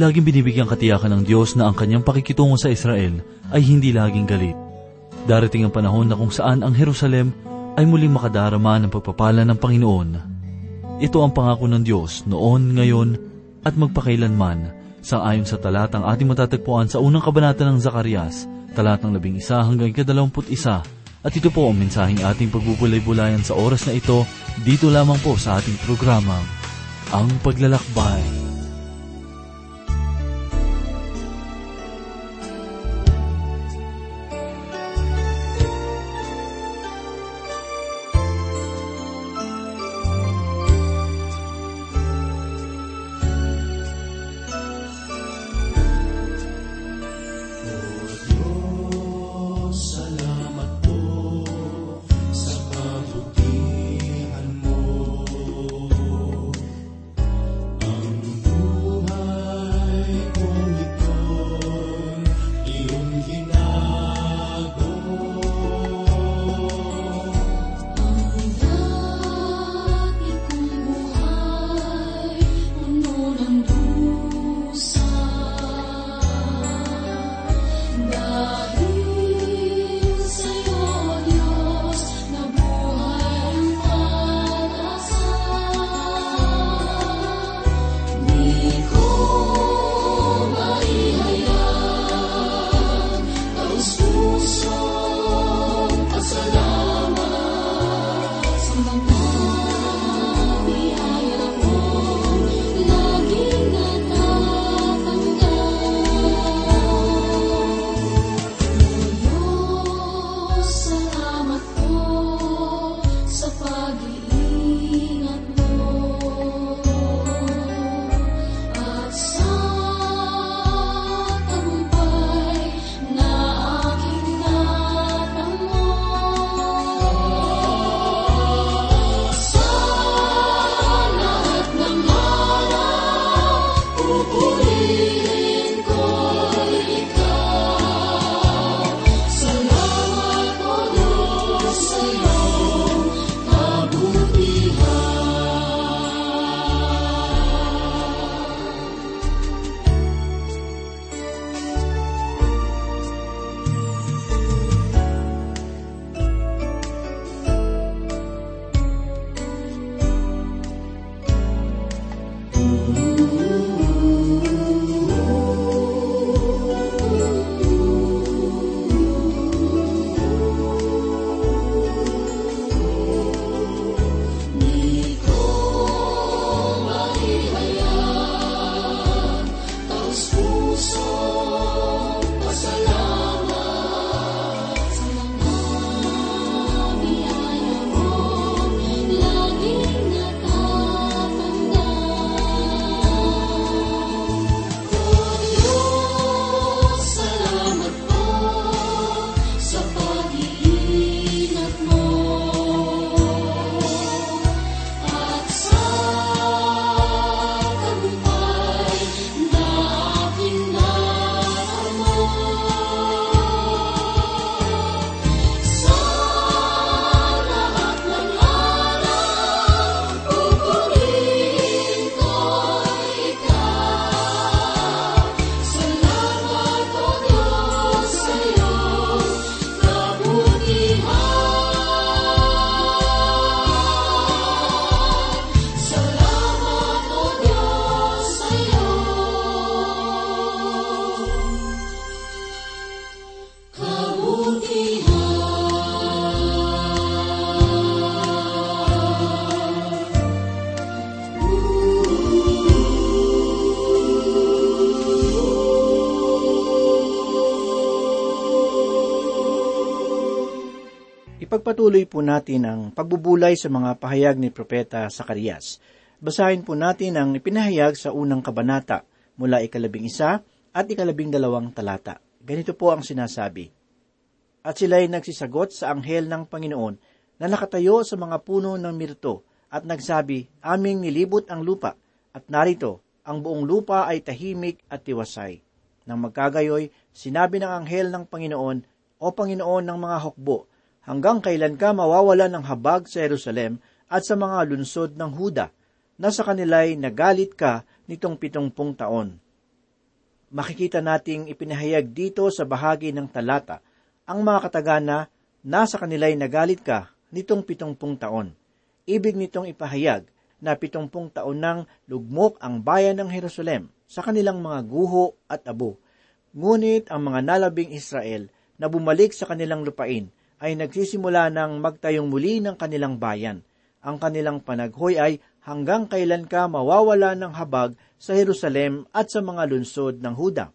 laging binibigyang katiyakan ng Diyos na ang kanyang pakikitungo sa Israel ay hindi laging galit. Darating ang panahon na kung saan ang Jerusalem ay muling makadarama ng pagpapala ng Panginoon. Ito ang pangako ng Diyos noon, ngayon, at magpakailanman, sa ayon sa talatang ating matatagpuan sa unang kabanata ng Zacarias, talatang labing isa hanggang ikadalawamput isa, at ito po ang mensaheng ating pagbubulay-bulayan sa oras na ito, dito lamang po sa ating programa, Ang Paglalakbay. Po natin ang pagbubulay sa mga pahayag ni Propeta Sakarias. Basahin po natin ang ipinahayag sa unang kabanata mula ikalabing isa at ikalabing dalawang talata. Ganito po ang sinasabi. At sila'y nagsisagot sa anghel ng Panginoon na nakatayo sa mga puno ng mirto at nagsabi, Aming nilibot ang lupa at narito, ang buong lupa ay tahimik at tiwasay. Nang magkagayoy, sinabi ng anghel ng Panginoon, O Panginoon ng mga hukbo, hanggang kailan ka mawawala ng habag sa Jerusalem at sa mga lunsod ng Huda, na sa kanila'y nagalit ka nitong pitongpung taon. makikita nating ipinahayag dito sa bahagi ng talata ang mga katagana nasa kanila'y nagalit ka nitong pitongpung taon. Ibig nitong ipahayag na pitongpung taon nang lugmok ang bayan ng Jerusalem sa kanilang mga guho at abo. Ngunit ang mga nalabing Israel na bumalik sa kanilang lupain ay nagsisimula ng magtayong muli ng kanilang bayan. Ang kanilang panaghoy ay hanggang kailan ka mawawala ng habag sa Jerusalem at sa mga lunsod ng Huda.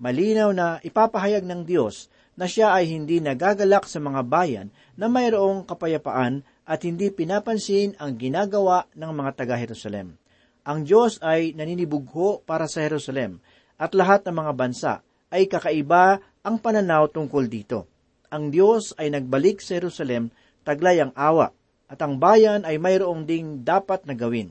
Malinaw na ipapahayag ng Diyos na siya ay hindi nagagalak sa mga bayan na mayroong kapayapaan at hindi pinapansin ang ginagawa ng mga taga-Jerusalem. Ang Diyos ay naninibugho para sa Jerusalem at lahat ng mga bansa ay kakaiba ang pananaw tungkol dito. Ang Diyos ay nagbalik sa Jerusalem taglay ang awa at ang bayan ay mayroong ding dapat na gawin.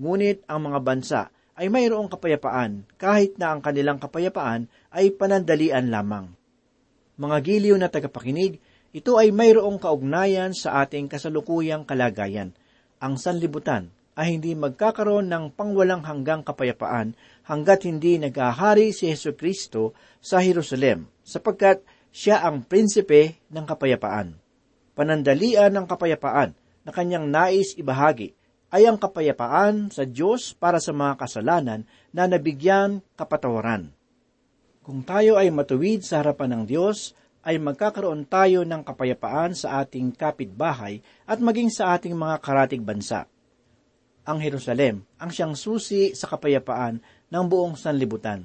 Ngunit ang mga bansa ay mayroong kapayapaan kahit na ang kanilang kapayapaan ay panandalian lamang. Mga giliw na tagapakinig, ito ay mayroong kaugnayan sa ating kasalukuyang kalagayan. Ang sanlibutan ay hindi magkakaroon ng pangwalang hanggang kapayapaan hanggat hindi naghahari si Yesu Kristo sa Jerusalem, sapagkat siya ang prinsipe ng kapayapaan. Panandalian ng kapayapaan na kanyang nais ibahagi ay ang kapayapaan sa Diyos para sa mga kasalanan na nabigyan kapatawaran. Kung tayo ay matuwid sa harapan ng Diyos, ay magkakaroon tayo ng kapayapaan sa ating kapitbahay at maging sa ating mga karatig bansa. Ang Jerusalem ang siyang susi sa kapayapaan ng buong sanlibutan.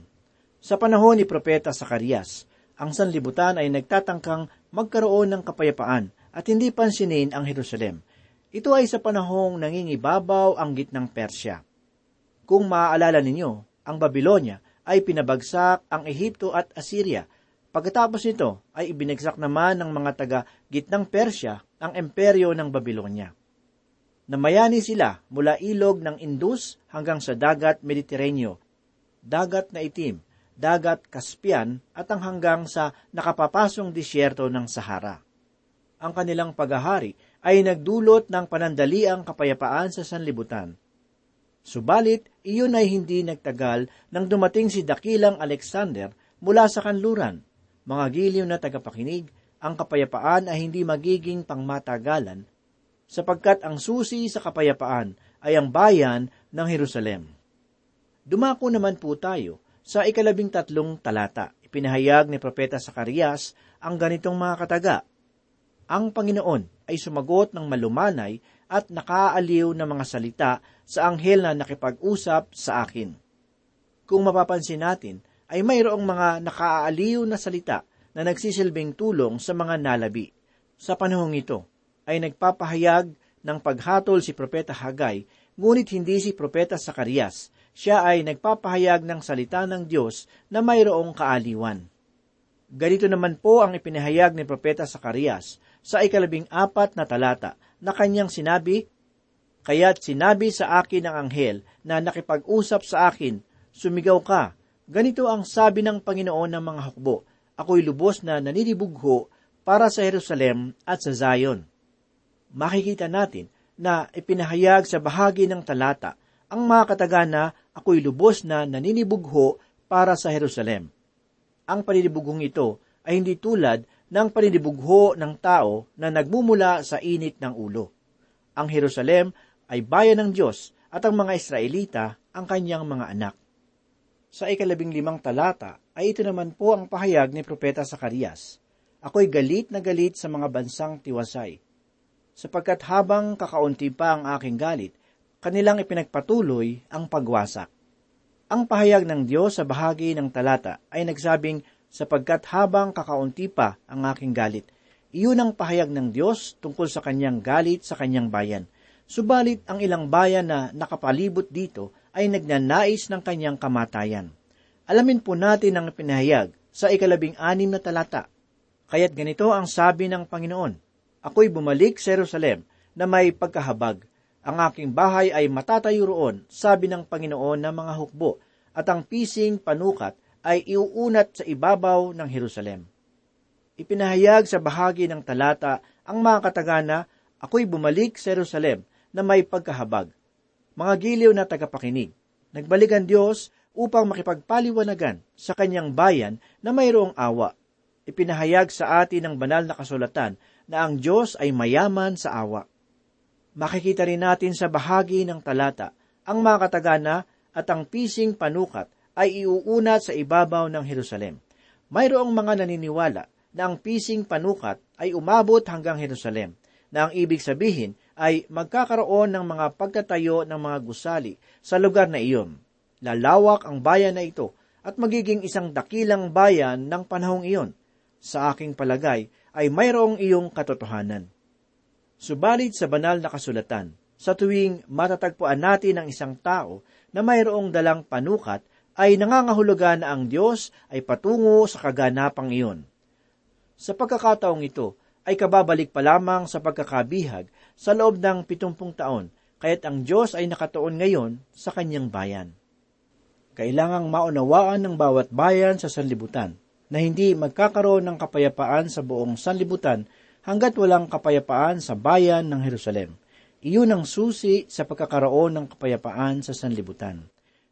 Sa panahon ni Propeta Sakarias, ang sanlibutan ay nagtatangkang magkaroon ng kapayapaan at hindi pansinin ang Jerusalem – ito ay sa panahong nangingibabaw ang gitnang Persya. Kung maaalala ninyo, ang Babylonia ay pinabagsak ang Ehipto at Assyria. Pagkatapos nito ay ibinagsak naman ng mga taga gitnang Persya ang imperyo ng Babylonia. Namayani sila mula ilog ng Indus hanggang sa dagat Mediteraneo, dagat na itim, dagat Caspian at ang hanggang sa nakapapasong disyerto ng Sahara. Ang kanilang paghahari ay nagdulot ng panandaliang kapayapaan sa sanlibutan. Subalit, iyon ay hindi nagtagal nang dumating si Dakilang Alexander mula sa kanluran. Mga giliw na tagapakinig, ang kapayapaan ay hindi magiging pangmatagalan sapagkat ang susi sa kapayapaan ay ang bayan ng Jerusalem. Dumako naman po tayo sa ikalabing tatlong talata. Ipinahayag ni Propeta Sakarias ang ganitong mga kataga. Ang Panginoon ay sumagot ng malumanay at nakaaliw na mga salita sa anghel na nakipag-usap sa akin. Kung mapapansin natin, ay mayroong mga nakaaliw na salita na nagsisilbing tulong sa mga nalabi. Sa panahong ito, ay nagpapahayag ng paghatol si Propeta Hagay, ngunit hindi si Propeta Sakarias. Siya ay nagpapahayag ng salita ng Diyos na mayroong kaaliwan. Ganito naman po ang ipinahayag ni Propeta Sakarias sa ikalabing apat na talata na kanyang sinabi, Kaya't sinabi sa akin ng anghel na nakipag-usap sa akin, Sumigaw ka, ganito ang sabi ng Panginoon ng mga hukbo, ako'y lubos na nanilibugho para sa Jerusalem at sa Zion. Makikita natin na ipinahayag sa bahagi ng talata ang mga katagana ako'y lubos na naninibugho para sa Jerusalem. Ang paninibughong ito ay hindi tulad ng paninibugho ng tao na nagmumula sa init ng ulo. Ang Jerusalem ay bayan ng Diyos at ang mga Israelita ang kanyang mga anak. Sa ikalabing limang talata ay ito naman po ang pahayag ni Propeta Sakarias. Ako'y galit na galit sa mga bansang tiwasay. Sapagkat habang kakaunti pa ang aking galit, kanilang ipinagpatuloy ang pagwasak. Ang pahayag ng Diyos sa bahagi ng talata ay nagsabing sapagkat habang kakaunti pa ang aking galit. Iyon ang pahayag ng Diyos tungkol sa kanyang galit sa kanyang bayan. Subalit ang ilang bayan na nakapalibot dito ay nagnanais ng kanyang kamatayan. Alamin po natin ang pinahayag sa ikalabing anim na talata. Kaya't ganito ang sabi ng Panginoon, Ako'y bumalik sa Jerusalem na may pagkahabag. Ang aking bahay ay matatayo roon, sabi ng Panginoon ng mga hukbo, at ang pising panukat ay iuunat sa ibabaw ng Jerusalem. Ipinahayag sa bahagi ng talata ang mga katagana, ako'y bumalik sa Jerusalem na may pagkahabag. Mga giliw na tagapakinig, nagbalik ang Diyos upang makipagpaliwanagan sa kanyang bayan na mayroong awa. Ipinahayag sa atin ng banal na kasulatan na ang Diyos ay mayaman sa awa. Makikita rin natin sa bahagi ng talata ang mga katagana at ang pising panukat ay iuunat sa ibabaw ng Jerusalem. Mayroong mga naniniwala na ang pising panukat ay umabot hanggang Jerusalem, na ang ibig sabihin ay magkakaroon ng mga pagtatayo ng mga gusali sa lugar na iyon. Lalawak ang bayan na ito at magiging isang dakilang bayan ng panahong iyon. Sa aking palagay ay mayroong iyong katotohanan. Subalit sa banal na kasulatan, sa tuwing matatagpuan natin ang isang tao na mayroong dalang panukat, ay nangangahulugan na ang Diyos ay patungo sa kaganapang iyon. Sa pagkakataong ito, ay kababalik pa lamang sa pagkakabihag sa loob ng pitumpung taon, kaya't ang Diyos ay nakatuon ngayon sa kanyang bayan. Kailangang maunawaan ng bawat bayan sa sanlibutan na hindi magkakaroon ng kapayapaan sa buong sanlibutan hanggat walang kapayapaan sa bayan ng Jerusalem. Iyon ang susi sa pagkakaroon ng kapayapaan sa sanlibutan.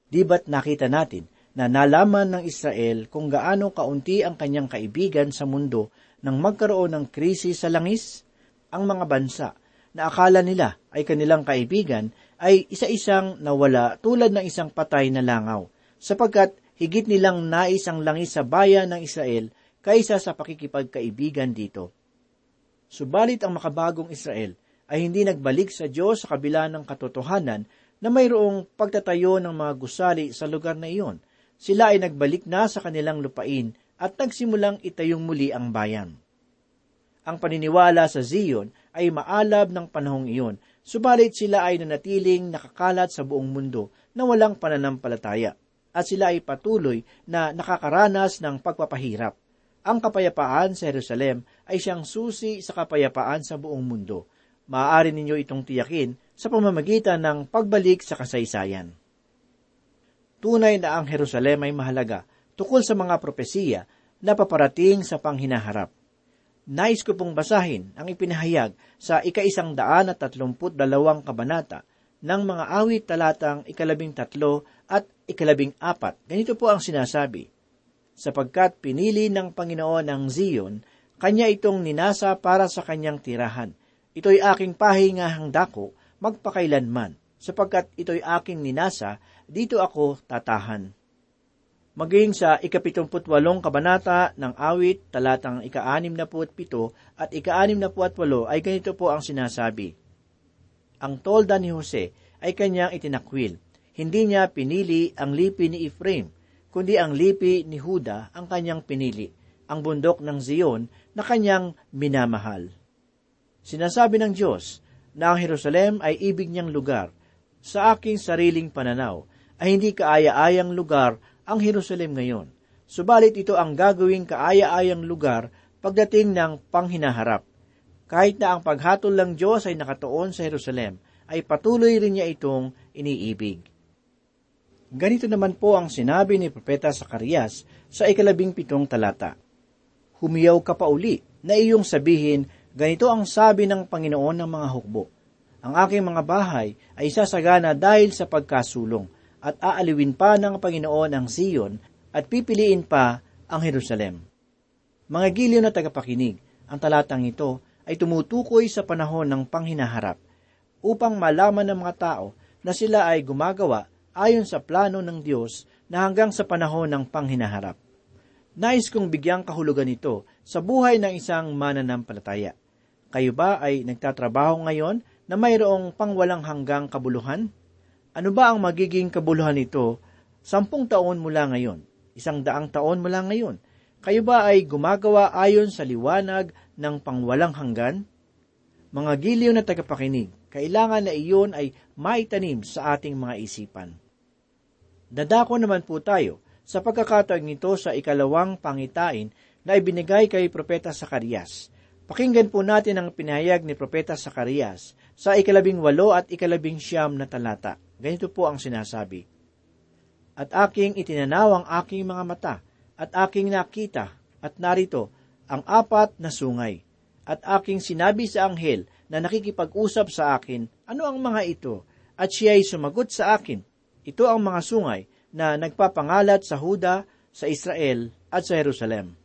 Di ba't nakita natin na nalaman ng Israel kung gaano kaunti ang kanyang kaibigan sa mundo nang magkaroon ng krisis sa langis? Ang mga bansa na akala nila ay kanilang kaibigan ay isa-isang nawala tulad ng isang patay na langaw, sapagkat higit nilang nais ang langis sa bayan ng Israel kaysa sa pakikipagkaibigan dito. Subalit ang makabagong Israel ay hindi nagbalik sa Diyos sa kabila ng katotohanan na mayroong pagtatayo ng mga gusali sa lugar na iyon. Sila ay nagbalik na sa kanilang lupain at nagsimulang itayong muli ang bayan. Ang paniniwala sa Zion ay maalab ng panahong iyon, subalit sila ay nanatiling nakakalat sa buong mundo na walang pananampalataya, at sila ay patuloy na nakakaranas ng pagpapahirap. Ang kapayapaan sa Jerusalem ay siyang susi sa kapayapaan sa buong mundo maaari ninyo itong tiyakin sa pamamagitan ng pagbalik sa kasaysayan. Tunay na ang Jerusalem ay mahalaga tukol sa mga propesiya na paparating sa panghinaharap. Nais ko pong basahin ang ipinahayag sa ikaisang daan at tatlumput dalawang kabanata ng mga awit talatang ikalabing tatlo at ikalabing apat. Ganito po ang sinasabi, Sapagkat pinili ng Panginoon ang Zion, kanya itong ninasa para sa kanyang tirahan Ito'y aking pahingahang dako magpakailanman, sapagkat ito'y aking ninasa, dito ako tatahan. Maging sa ikapitumput walong kabanata ng awit, talatang ika-anim na pito at ika-anim na walo ay ganito po ang sinasabi. Ang tolda ni Jose ay kanyang itinakwil. Hindi niya pinili ang lipi ni Ephraim, kundi ang lipi ni Huda ang kanyang pinili, ang bundok ng Zion na kanyang minamahal. Sinasabi ng Diyos na ang Jerusalem ay ibig niyang lugar. Sa aking sariling pananaw ay hindi kaaya-ayang lugar ang Jerusalem ngayon. Subalit ito ang gagawing kaaya-ayang lugar pagdating ng panghinaharap. Kahit na ang paghatol ng Diyos ay nakatuon sa Jerusalem, ay patuloy rin niya itong iniibig. Ganito naman po ang sinabi ni Propeta Sakarias sa ikalabing pitong talata. Humiyaw ka pa uli na iyong sabihin Ganito ang sabi ng Panginoon ng mga hukbo. Ang aking mga bahay ay sasagana dahil sa pagkasulong at aaliwin pa ng Panginoon ang Zion at pipiliin pa ang Jerusalem. Mga giliw na tagapakinig, ang talatang ito ay tumutukoy sa panahon ng panghinaharap upang malaman ng mga tao na sila ay gumagawa ayon sa plano ng Diyos na hanggang sa panahon ng panghinaharap. Nais kong bigyang kahulugan ito sa buhay ng isang mananampalataya. Kayo ba ay nagtatrabaho ngayon na mayroong pangwalang hanggang kabuluhan? Ano ba ang magiging kabuluhan nito sampung taon mula ngayon, isang daang taon mula ngayon? Kayo ba ay gumagawa ayon sa liwanag ng pangwalang hanggan? Mga giliw na tagapakinig, kailangan na iyon ay maitanim sa ating mga isipan. Dadako naman po tayo sa pagkakataong ito sa ikalawang pangitain na ibinigay kay Propeta Sakarias. Pakinggan po natin ang pinahayag ni Propeta Sakarias sa ikalabing walo at ikalabing siyam na talata. Ganito po ang sinasabi. At aking itinanaw ang aking mga mata, at aking nakita, at narito, ang apat na sungay. At aking sinabi sa anghel na nakikipag-usap sa akin, ano ang mga ito? At siya ay sumagot sa akin, ito ang mga sungay na nagpapangalat sa Huda, sa Israel at sa Jerusalem.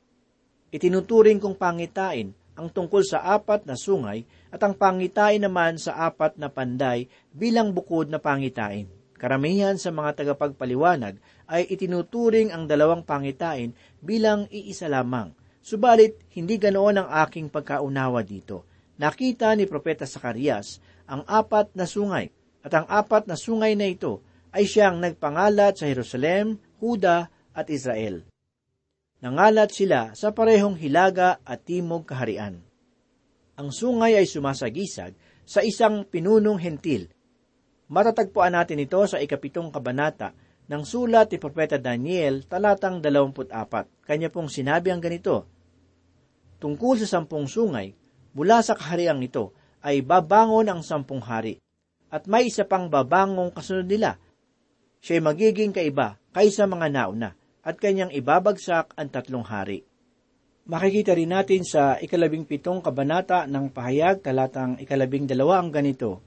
Itinuturing kong pangitain ang tungkol sa apat na sungay at ang pangitain naman sa apat na panday bilang bukod na pangitain. Karamihan sa mga tagapagpaliwanag ay itinuturing ang dalawang pangitain bilang iisa lamang. Subalit, hindi ganoon ang aking pagkaunawa dito. Nakita ni Propeta Sakarias ang apat na sungay, at ang apat na sungay na ito ay siyang nagpangalat sa Jerusalem, Huda at Israel. Nangalat sila sa parehong hilaga at timog kaharian. Ang sungay ay sumasagisag sa isang pinunong hentil. Matatagpuan natin ito sa ikapitong kabanata ng sulat ni Propeta Daniel talatang 24. Kanya pong sinabi ang ganito, Tungkol sa sampung sungay, mula sa kahariang ito ay babangon ang sampung hari, at may isa pang babangong kasunod nila siya'y magiging kaiba kaysa mga nauna at kanyang ibabagsak ang tatlong hari. Makikita rin natin sa ikalabing pitong kabanata ng pahayag talatang ikalabing dalawa ang ganito,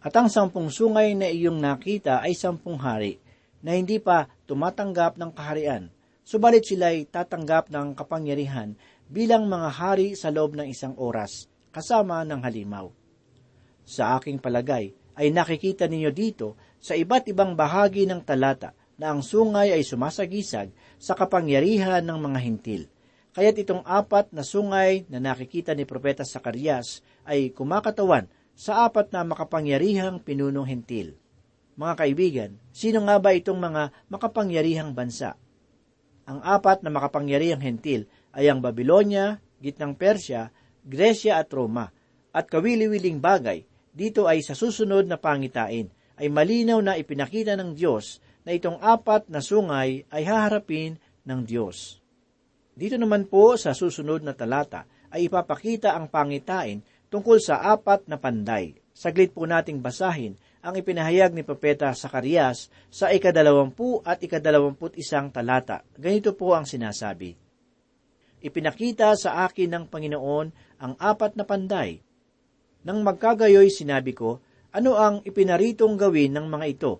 At ang sampung sungay na iyong nakita ay sampung hari, na hindi pa tumatanggap ng kaharian, subalit sila'y tatanggap ng kapangyarihan bilang mga hari sa loob ng isang oras, kasama ng halimaw. Sa aking palagay, ay nakikita ninyo dito sa iba't ibang bahagi ng talata na ang sungay ay sumasagisag sa kapangyarihan ng mga hintil. Kaya't itong apat na sungay na nakikita ni Propeta Sakarias ay kumakatawan sa apat na makapangyarihang pinunong hintil. Mga kaibigan, sino nga ba itong mga makapangyarihang bansa? Ang apat na makapangyarihang hentil ay ang Babylonia, gitnang Persya, Gresya at Roma. At kawili-wiling bagay, dito ay sa susunod na pangitain ay malinaw na ipinakita ng Diyos na itong apat na sungay ay haharapin ng Diyos. Dito naman po sa susunod na talata ay ipapakita ang pangitain tungkol sa apat na panday. Saglit po nating basahin ang ipinahayag ni Propeta Sakarias sa ikadalawampu at ikadalawamput isang talata. Ganito po ang sinasabi. Ipinakita sa akin ng Panginoon ang apat na panday. Nang magkagayoy sinabi ko, ano ang ipinaritong gawin ng mga ito?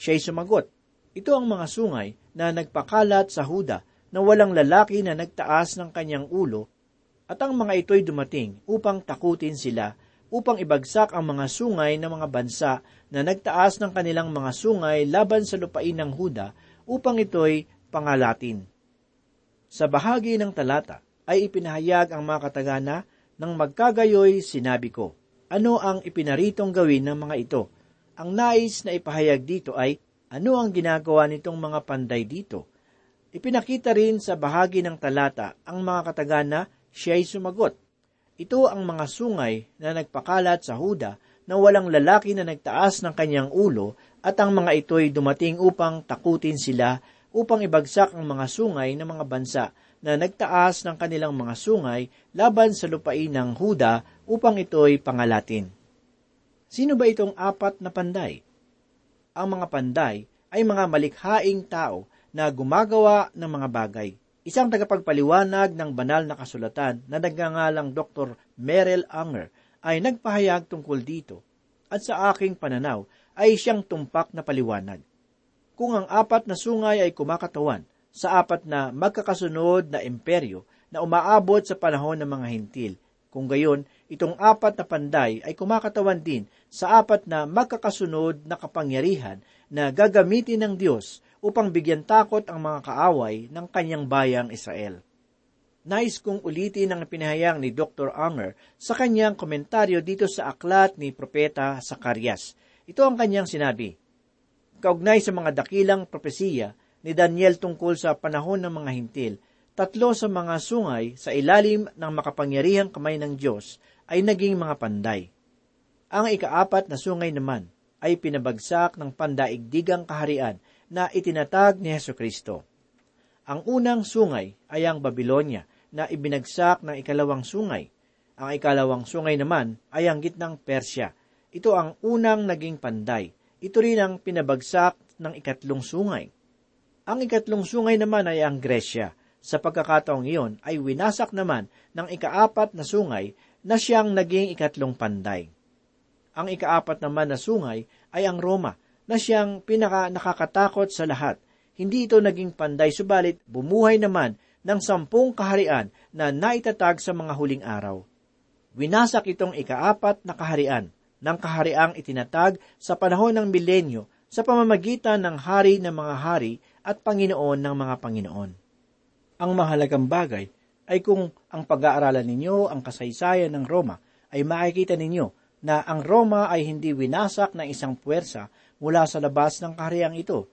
Siya'y sumagot, ito ang mga sungay na nagpakalat sa Huda na walang lalaki na nagtaas ng kanyang ulo at ang mga ito'y dumating upang takutin sila upang ibagsak ang mga sungay ng mga bansa na nagtaas ng kanilang mga sungay laban sa lupain ng Huda upang ito'y pangalatin. Sa bahagi ng talata ay ipinahayag ang mga katagana ng magkagayoy sinabi ko, ano ang ipinaritong gawin ng mga ito. Ang nais na ipahayag dito ay ano ang ginagawa nitong mga panday dito. Ipinakita rin sa bahagi ng talata ang mga katagana siya'y sumagot. Ito ang mga sungay na nagpakalat sa Huda na walang lalaki na nagtaas ng kanyang ulo at ang mga ito'y dumating upang takutin sila upang ibagsak ang mga sungay ng mga bansa na nagtaas ng kanilang mga sungay laban sa lupain ng Huda upang ito'y pangalatin. Sino ba itong apat na panday? Ang mga panday ay mga malikhaing tao na gumagawa ng mga bagay. Isang tagapagpaliwanag ng banal na kasulatan na nagngangalang Dr. Merrill Unger ay nagpahayag tungkol dito at sa aking pananaw ay siyang tumpak na paliwanag. Kung ang apat na sungay ay kumakatawan, sa apat na magkakasunod na imperyo na umaabot sa panahon ng mga hintil. Kung gayon, itong apat na panday ay kumakatawan din sa apat na magkakasunod na kapangyarihan na gagamitin ng Diyos upang bigyan takot ang mga kaaway ng kanyang bayang Israel. Nais kong ulitin ang pinahayang ni Dr. Unger sa kanyang komentaryo dito sa aklat ni Propeta Sakarias. Ito ang kanyang sinabi. Kaugnay sa mga dakilang propesiya ni Daniel tungkol sa panahon ng mga hintil, tatlo sa mga sungay sa ilalim ng makapangyarihang kamay ng Diyos ay naging mga panday. Ang ikaapat na sungay naman ay pinabagsak ng pandaigdigang kaharian na itinatag ni Heso Kristo. Ang unang sungay ay ang Babylonia na ibinagsak ng ikalawang sungay. Ang ikalawang sungay naman ay ang gitnang Persya. Ito ang unang naging panday. Ito rin ang pinabagsak ng ikatlong sungay. Ang ikatlong sungay naman ay ang Gresya. Sa pagkakataong iyon ay winasak naman ng ikaapat na sungay na siyang naging ikatlong panday. Ang ikaapat naman na sungay ay ang Roma na siyang pinaka nakakatakot sa lahat. hindi ito naging panday subalit bumuhay naman ng sampung kaharian na naitatag sa mga huling araw. Winasak itong ikaapat na kaharian ng kahariang itinatag sa panahon ng milenyo sa pamamagitan ng hari ng mga hari at Panginoon ng mga Panginoon. Ang mahalagang bagay ay kung ang pag-aaralan ninyo ang kasaysayan ng Roma ay makikita ninyo na ang Roma ay hindi winasak ng isang puwersa mula sa labas ng kahariang ito.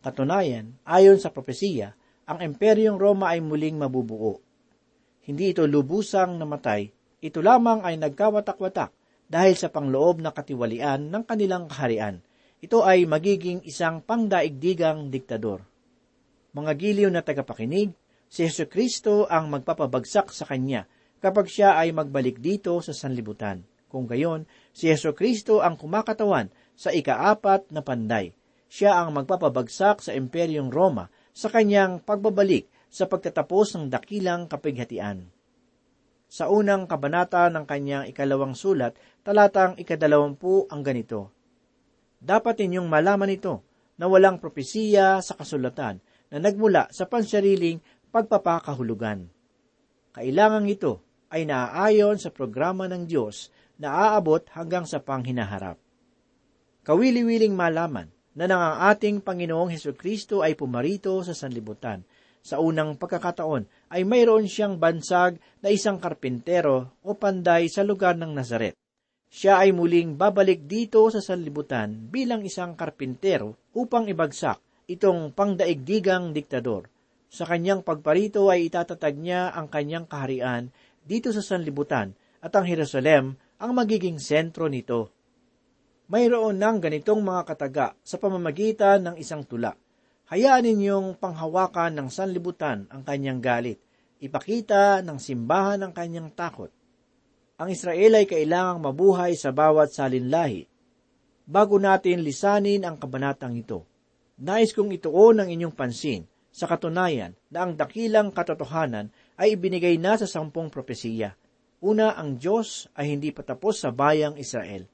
Katunayan, ayon sa propesiya, ang Imperyong Roma ay muling mabubuo. Hindi ito lubusang namatay, ito lamang ay nagkawatak-watak dahil sa pangloob na katiwalian ng kanilang kaharian. Ito ay magiging isang pangdaigdigang diktador. Mga giliw na tagapakinig, si Yesu Kristo ang magpapabagsak sa kanya kapag siya ay magbalik dito sa sanlibutan. Kung gayon, si Yeso Kristo ang kumakatawan sa ikaapat na panday. Siya ang magpapabagsak sa Imperyong Roma sa kanyang pagbabalik sa pagtatapos ng dakilang kapighatian. Sa unang kabanata ng kanyang ikalawang sulat, talatang ikadalawampu ang ganito. Dapat ninyong malaman ito na walang propesiya sa kasulatan na nagmula sa pansariling pagpapakahulugan. Kailangan ito ay naaayon sa programa ng Diyos na aabot hanggang sa panghinaharap. Kawili-wiling malaman na nang ang ating Panginoong Heso Kristo ay pumarito sa sanlibutan. Sa unang pagkakataon ay mayroon siyang bansag na isang karpintero o panday sa lugar ng Nazaret. Siya ay muling babalik dito sa sanlibutan bilang isang karpintero upang ibagsak itong pangdaigdigang diktador. Sa kanyang pagparito ay itatatag niya ang kanyang kaharian dito sa sanlibutan at ang Jerusalem ang magiging sentro nito. Mayroon ng ganitong mga kataga sa pamamagitan ng isang tula. Hayaan ninyong panghawakan ng sanlibutan ang kanyang galit. Ipakita ng simbahan ang kanyang takot. Ang Israel ay kailangang mabuhay sa bawat salinlahi. Bago natin lisanin ang kabanatang ito, nais kong ituon ang inyong pansin sa katunayan na ang dakilang katotohanan ay ibinigay na sa sampung propesiya Una, ang Diyos ay hindi patapos sa bayang Israel.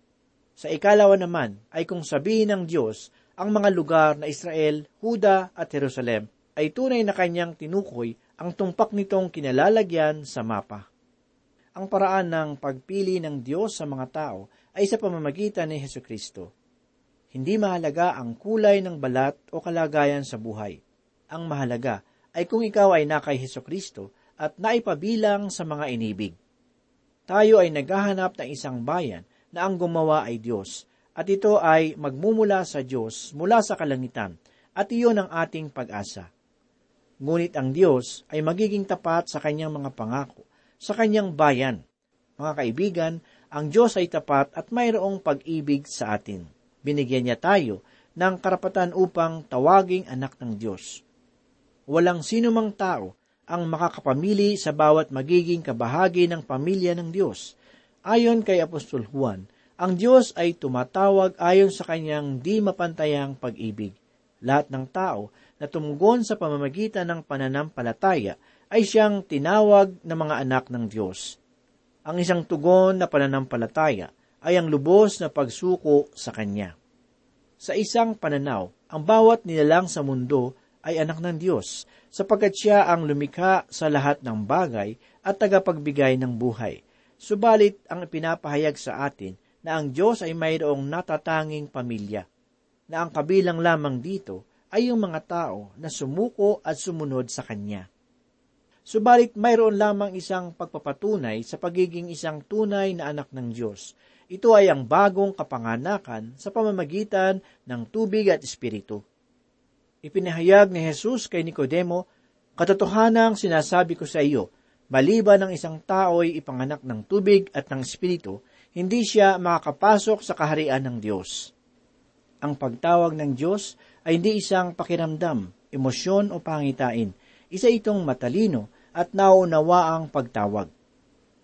Sa ikalawa naman ay kung sabihin ng Diyos ang mga lugar na Israel, Huda at Jerusalem ay tunay na kanyang tinukoy ang tumpak nitong kinalalagyan sa mapa. Ang paraan ng pagpili ng Diyos sa mga tao ay sa pamamagitan ni Heso Kristo. Hindi mahalaga ang kulay ng balat o kalagayan sa buhay. Ang mahalaga ay kung ikaw ay nakay Heso Kristo at naipabilang sa mga inibig. Tayo ay naghahanap ng isang bayan na ang gumawa ay Diyos, at ito ay magmumula sa Diyos mula sa kalangitan, at iyon ang ating pag-asa. Ngunit ang Diyos ay magiging tapat sa kanyang mga pangako, sa kanyang bayan. Mga kaibigan, ang Diyos ay tapat at mayroong pag-ibig sa atin. Binigyan niya tayo ng karapatan upang tawaging anak ng Diyos. Walang sinumang tao ang makakapamili sa bawat magiging kabahagi ng pamilya ng Diyos. Ayon kay Apostol Juan, ang Diyos ay tumatawag ayon sa kanyang di mapantayang pag-ibig. Lahat ng tao na tumugon sa pamamagitan ng pananampalataya ay siyang tinawag na mga anak ng Diyos. Ang isang tugon na pananampalataya ay ang lubos na pagsuko sa Kanya. Sa isang pananaw, ang bawat nilalang sa mundo ay anak ng Diyos, sapagkat siya ang lumikha sa lahat ng bagay at tagapagbigay ng buhay. Subalit ang pinapahayag sa atin na ang Diyos ay mayroong natatanging pamilya, na ang kabilang lamang dito ay yung mga tao na sumuko at sumunod sa Kanya. Subalit mayroon lamang isang pagpapatunay sa pagiging isang tunay na anak ng Diyos. Ito ay ang bagong kapanganakan sa pamamagitan ng tubig at espiritu. Ipinahayag ni Jesus kay Nicodemo, Katotohanang sinasabi ko sa iyo, maliban ng isang tao ay ipanganak ng tubig at ng espiritu, hindi siya makakapasok sa kaharian ng Diyos. Ang pagtawag ng Diyos ay hindi isang pakiramdam, emosyon o pangitain. Isa itong matalino at nauunawaang pagtawag.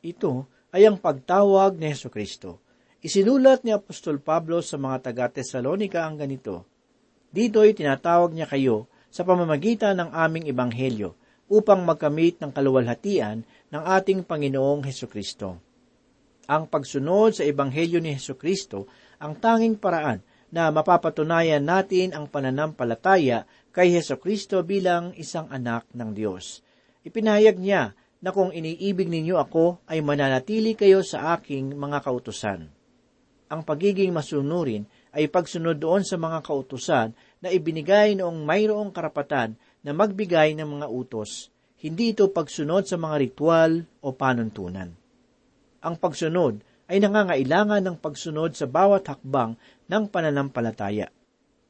Ito ay ang pagtawag ni Yeso Kristo. Isinulat ni Apostol Pablo sa mga taga-Tesalonika ang ganito, Dito'y tinatawag niya kayo sa pamamagitan ng aming ebanghelyo upang magkamit ng kaluwalhatian ng ating Panginoong Heso Kristo. Ang pagsunod sa ebanghelyo ni Heso Kristo ang tanging paraan na mapapatunayan natin ang pananampalataya kay Heso Kristo bilang isang anak ng Diyos. Ipinahayag niya na kung iniibig ninyo ako ay mananatili kayo sa aking mga kautusan. Ang pagiging masunurin ay pagsunod doon sa mga kautusan na ibinigay noong mayroong karapatan na magbigay ng mga utos. Hindi ito pagsunod sa mga ritual o panuntunan. Ang pagsunod ay nangangailangan ng pagsunod sa bawat hakbang ng pananampalataya.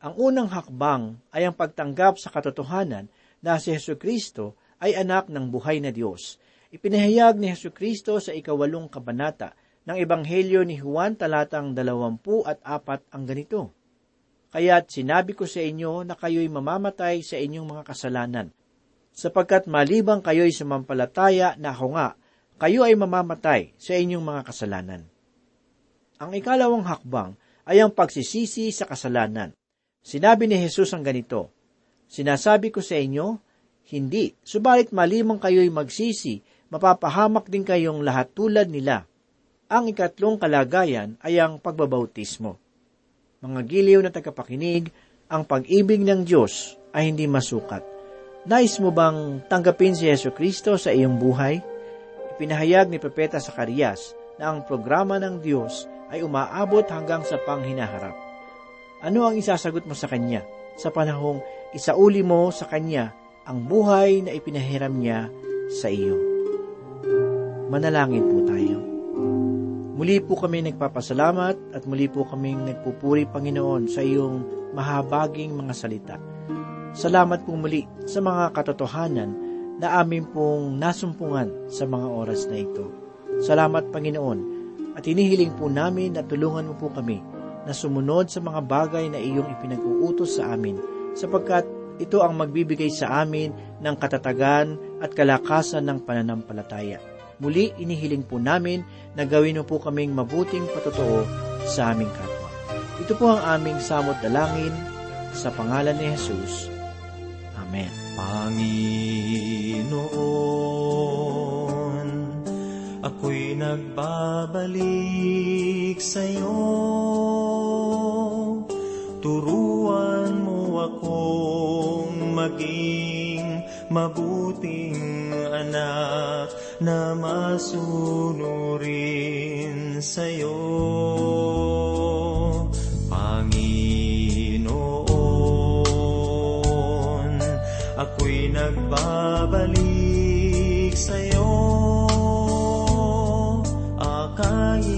Ang unang hakbang ay ang pagtanggap sa katotohanan na si Yesu Kristo ay anak ng buhay na Diyos. Ipinahayag ni Yesu Kristo sa ikawalong kabanata ng Ebanghelyo ni Juan talatang dalawampu at apat ang ganito. Kaya't sinabi ko sa inyo na kayo'y mamamatay sa inyong mga kasalanan, sapagkat malibang kayo'y sumampalataya na ako nga, kayo ay mamamatay sa inyong mga kasalanan. Ang ikalawang hakbang ay ang pagsisisi sa kasalanan. Sinabi ni Jesus ang ganito, Sinasabi ko sa inyo, hindi, subalit malimang kayo'y magsisi, mapapahamak din kayong lahat tulad nila. Ang ikatlong kalagayan ay ang pagbabautismo. Mga giliw na tagapakinig, ang pag-ibig ng Diyos ay hindi masukat. Nais mo bang tanggapin si Yesu Kristo sa iyong buhay? Ipinahayag ni Propeta Sakarias na ang programa ng Diyos ay umaabot hanggang sa panghinaharap. Ano ang isasagot mo sa Kanya sa panahong isauli mo sa Kanya ang buhay na ipinahiram niya sa iyo. Manalangin po. Muli po kami nagpapasalamat at muli po kaming nagpupuri Panginoon sa iyong mahabaging mga salita. Salamat po muli sa mga katotohanan na amin pong nasumpungan sa mga oras na ito. Salamat Panginoon at hinihiling po namin na tulungan mo po kami na sumunod sa mga bagay na iyong ipinag-uutos sa amin sapagkat ito ang magbibigay sa amin ng katatagan at kalakasan ng pananampalataya. Muli inihiling po namin na gawin mo po kaming mabuting patotoo sa aming kapwa. Ito po ang aming samot dalangin sa pangalan ni Jesus. Amen. Panginoon, ako'y nagbabalik sa iyo. Turuan mo akong maging mabuting anak na masunurin sa iyo. Panginoon, ako'y nagbabalik sa iyo. Akayin